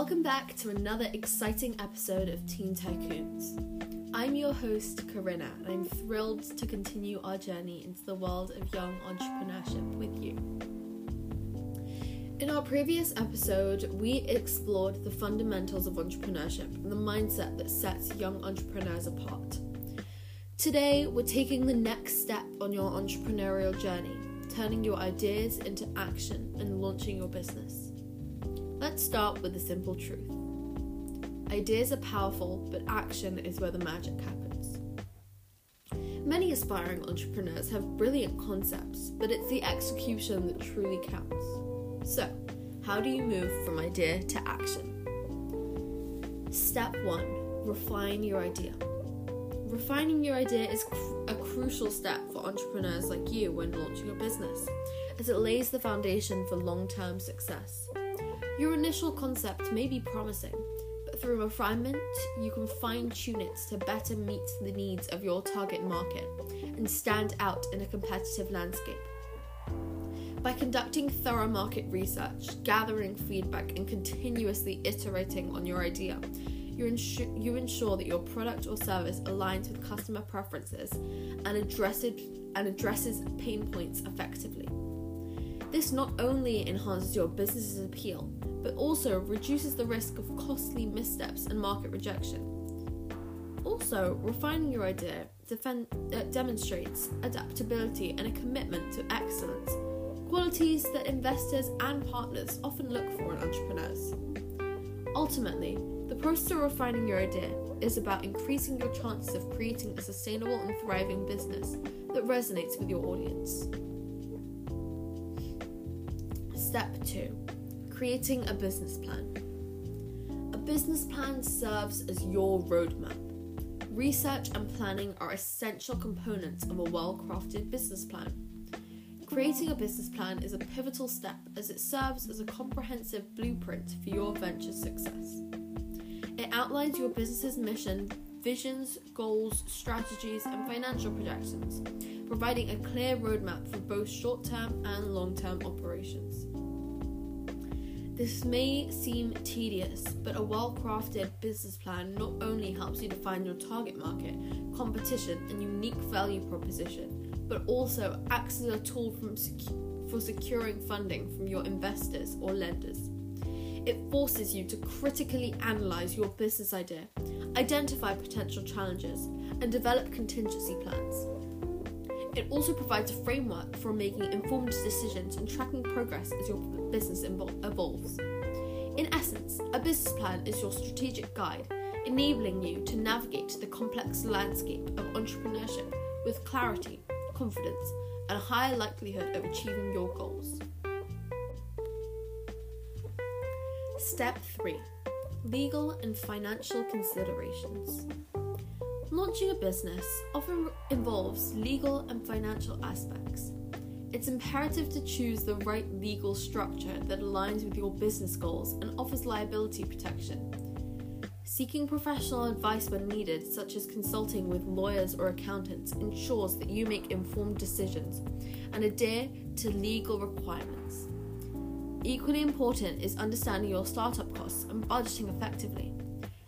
Welcome back to another exciting episode of Teen Tycoons. I'm your host, Karina, and I'm thrilled to continue our journey into the world of young entrepreneurship with you. In our previous episode, we explored the fundamentals of entrepreneurship and the mindset that sets young entrepreneurs apart. Today, we're taking the next step on your entrepreneurial journey, turning your ideas into action and launching your business. Let's start with the simple truth. Ideas are powerful, but action is where the magic happens. Many aspiring entrepreneurs have brilliant concepts, but it's the execution that truly counts. So, how do you move from idea to action? Step 1 Refine your idea. Refining your idea is cr- a crucial step for entrepreneurs like you when launching a business, as it lays the foundation for long term success. Your initial concept may be promising, but through refinement, you can fine tune it to better meet the needs of your target market and stand out in a competitive landscape. By conducting thorough market research, gathering feedback, and continuously iterating on your idea, you ensure, you ensure that your product or service aligns with customer preferences and addresses, and addresses pain points effectively. This not only enhances your business's appeal, but also reduces the risk of costly missteps and market rejection. Also, refining your idea defend, uh, demonstrates adaptability and a commitment to excellence, qualities that investors and partners often look for in entrepreneurs. Ultimately, the process of refining your idea is about increasing your chances of creating a sustainable and thriving business that resonates with your audience. Step 2 Creating a business plan. A business plan serves as your roadmap. Research and planning are essential components of a well crafted business plan. Creating a business plan is a pivotal step as it serves as a comprehensive blueprint for your venture's success. It outlines your business's mission, visions, goals, strategies, and financial projections, providing a clear roadmap for both short term and long term operations. This may seem tedious, but a well crafted business plan not only helps you define your target market, competition, and unique value proposition, but also acts as a tool secu- for securing funding from your investors or lenders. It forces you to critically analyze your business idea, identify potential challenges, and develop contingency plans. It also provides a framework for making informed decisions and tracking progress as your business evolves. In essence, a business plan is your strategic guide, enabling you to navigate the complex landscape of entrepreneurship with clarity, confidence, and a higher likelihood of achieving your goals. Step 3 Legal and Financial Considerations. Launching a business often involves legal and financial aspects. It's imperative to choose the right legal structure that aligns with your business goals and offers liability protection. Seeking professional advice when needed, such as consulting with lawyers or accountants, ensures that you make informed decisions and adhere to legal requirements. Equally important is understanding your startup costs and budgeting effectively.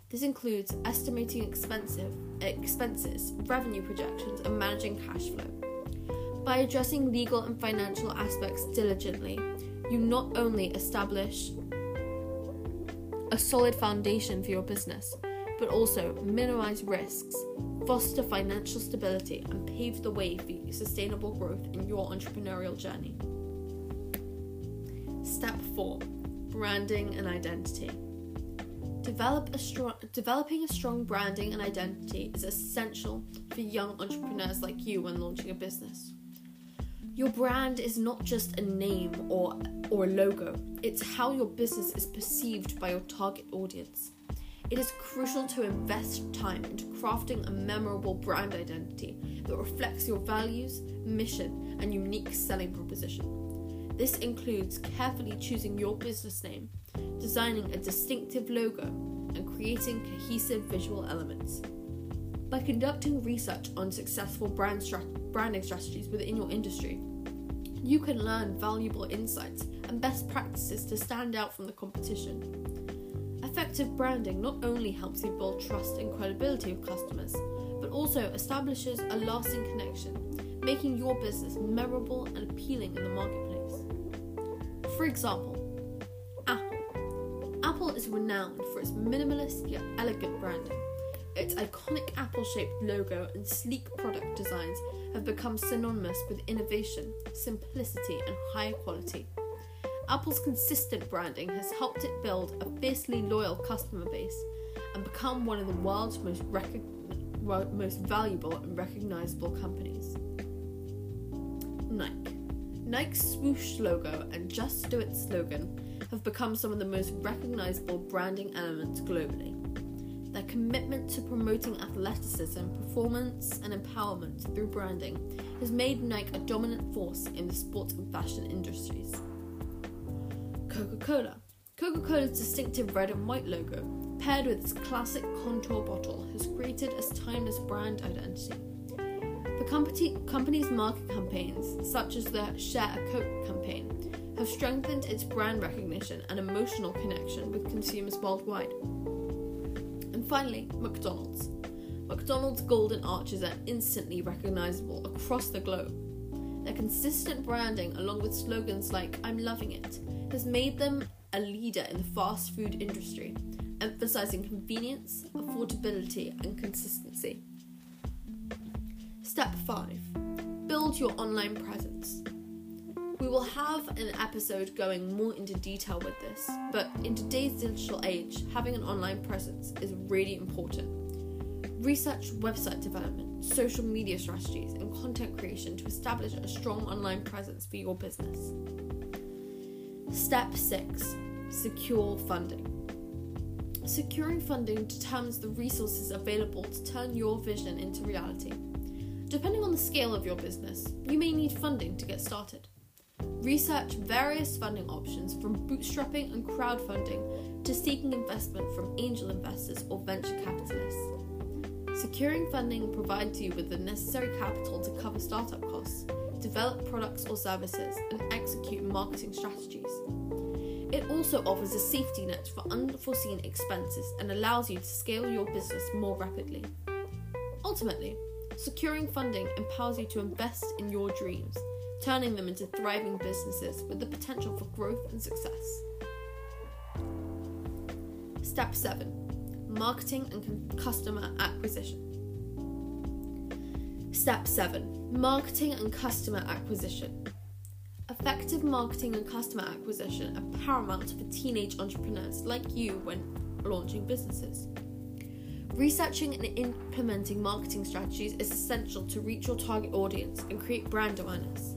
This includes estimating expensive, expenses, revenue projections, and managing cash flow. By addressing legal and financial aspects diligently, you not only establish a solid foundation for your business, but also minimize risks, foster financial stability, and pave the way for sustainable growth in your entrepreneurial journey. Step 4 Branding and Identity. Develop a strong, developing a strong branding and identity is essential for young entrepreneurs like you when launching a business. Your brand is not just a name or, or a logo, it's how your business is perceived by your target audience. It is crucial to invest time into crafting a memorable brand identity that reflects your values, mission, and unique selling proposition. This includes carefully choosing your business name, designing a distinctive logo, and creating cohesive visual elements. By conducting research on successful brand strat- branding strategies within your industry, you can learn valuable insights and best practices to stand out from the competition. Effective branding not only helps you build trust and credibility with customers, but also establishes a lasting connection, making your business memorable and appealing in the marketplace. For example, Apple. Apple is renowned for its minimalist yet elegant branding. Its iconic apple shaped logo and sleek product designs have become synonymous with innovation, simplicity, and high quality. Apple's consistent branding has helped it build a fiercely loyal customer base and become one of the world's most, most valuable and recognizable companies. Nike. Nike's swoosh logo and Just Do It slogan have become some of the most recognizable branding elements globally. Commitment to promoting athleticism, performance, and empowerment through branding has made Nike a dominant force in the sports and fashion industries. Coca Cola. Coca Cola's distinctive red and white logo, paired with its classic contour bottle, has created a timeless brand identity. The company, company's market campaigns, such as the Share a Coke campaign, have strengthened its brand recognition and emotional connection with consumers worldwide. Finally, McDonald's. McDonald's golden arches are instantly recognizable across the globe. Their consistent branding, along with slogans like I'm loving it, has made them a leader in the fast food industry, emphasizing convenience, affordability, and consistency. Step 5 Build your online presence. We will have an episode going more into detail with this, but in today's digital age, having an online presence is really important. Research website development, social media strategies, and content creation to establish a strong online presence for your business. Step 6 Secure funding. Securing funding determines the resources available to turn your vision into reality. Depending on the scale of your business, you may need funding to get started. Research various funding options from bootstrapping and crowdfunding to seeking investment from angel investors or venture capitalists. Securing funding provides you with the necessary capital to cover startup costs develop products or services, and execute marketing strategies. It also offers a safety net for unforeseen expenses and allows you to scale your business more rapidly. Ultimately, securing funding empowers you to invest in your dreams, turning them into thriving businesses with the potential for growth and success. Step 7 Marketing and Customer Acquisition. Step 7 Marketing and Customer Acquisition. Effective marketing and customer acquisition are paramount for teenage entrepreneurs like you when launching businesses. Researching and implementing marketing strategies is essential to reach your target audience and create brand awareness.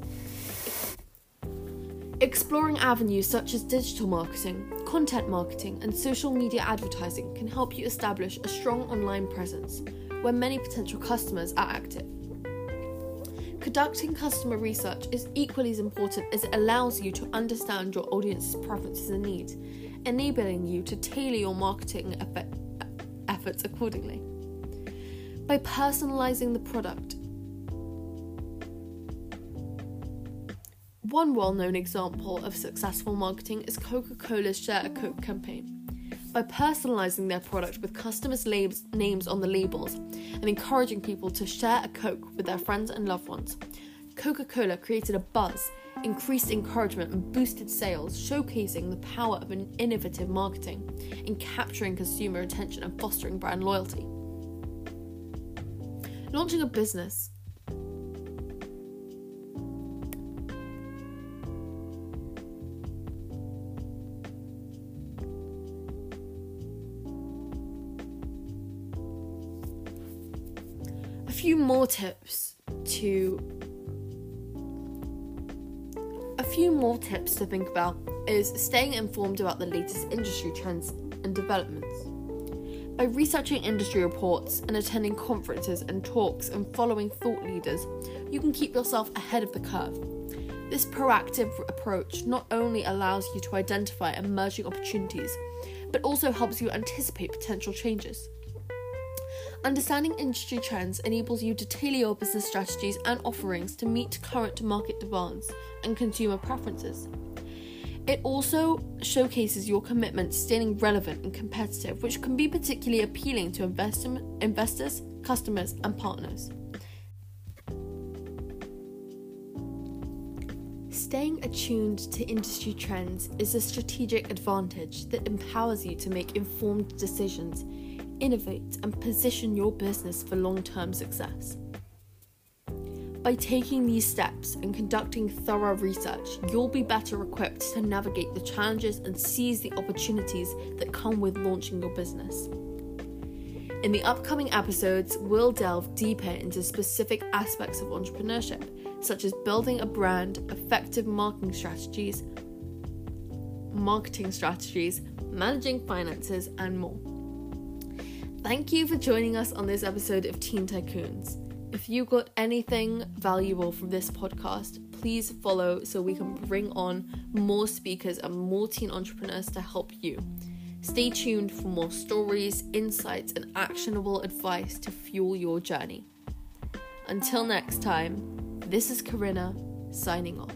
Exploring avenues such as digital marketing, content marketing, and social media advertising can help you establish a strong online presence where many potential customers are active. Conducting customer research is equally as important as it allows you to understand your audience's preferences and needs, enabling you to tailor your marketing efforts accordingly. By personalizing the product, one well known example of successful marketing is Coca Cola's Share a Coke campaign by personalizing their product with customers' names on the labels and encouraging people to share a Coke with their friends and loved ones. Coca Cola created a buzz, increased encouragement, and boosted sales, showcasing the power of an innovative marketing in capturing consumer attention and fostering brand loyalty. Launching a business few more tips to a few more tips to think about is staying informed about the latest industry trends and developments. By researching industry reports and attending conferences and talks and following thought leaders, you can keep yourself ahead of the curve. This proactive approach not only allows you to identify emerging opportunities, but also helps you anticipate potential changes. Understanding industry trends enables you to tailor your business strategies and offerings to meet current market demands and consumer preferences. It also showcases your commitment to staying relevant and competitive, which can be particularly appealing to invest- investors, customers, and partners. Staying attuned to industry trends is a strategic advantage that empowers you to make informed decisions, innovate, and position your business for long term success. By taking these steps and conducting thorough research, you'll be better equipped to navigate the challenges and seize the opportunities that come with launching your business. In the upcoming episodes, we'll delve deeper into specific aspects of entrepreneurship, such as building a brand, effective marketing strategies, marketing strategies, managing finances, and more. Thank you for joining us on this episode of Teen Tycoons. If you got anything valuable from this podcast, please follow so we can bring on more speakers and more teen entrepreneurs to help you. Stay tuned for more stories, insights, and actionable advice to fuel your journey. Until next time, this is Karina signing off.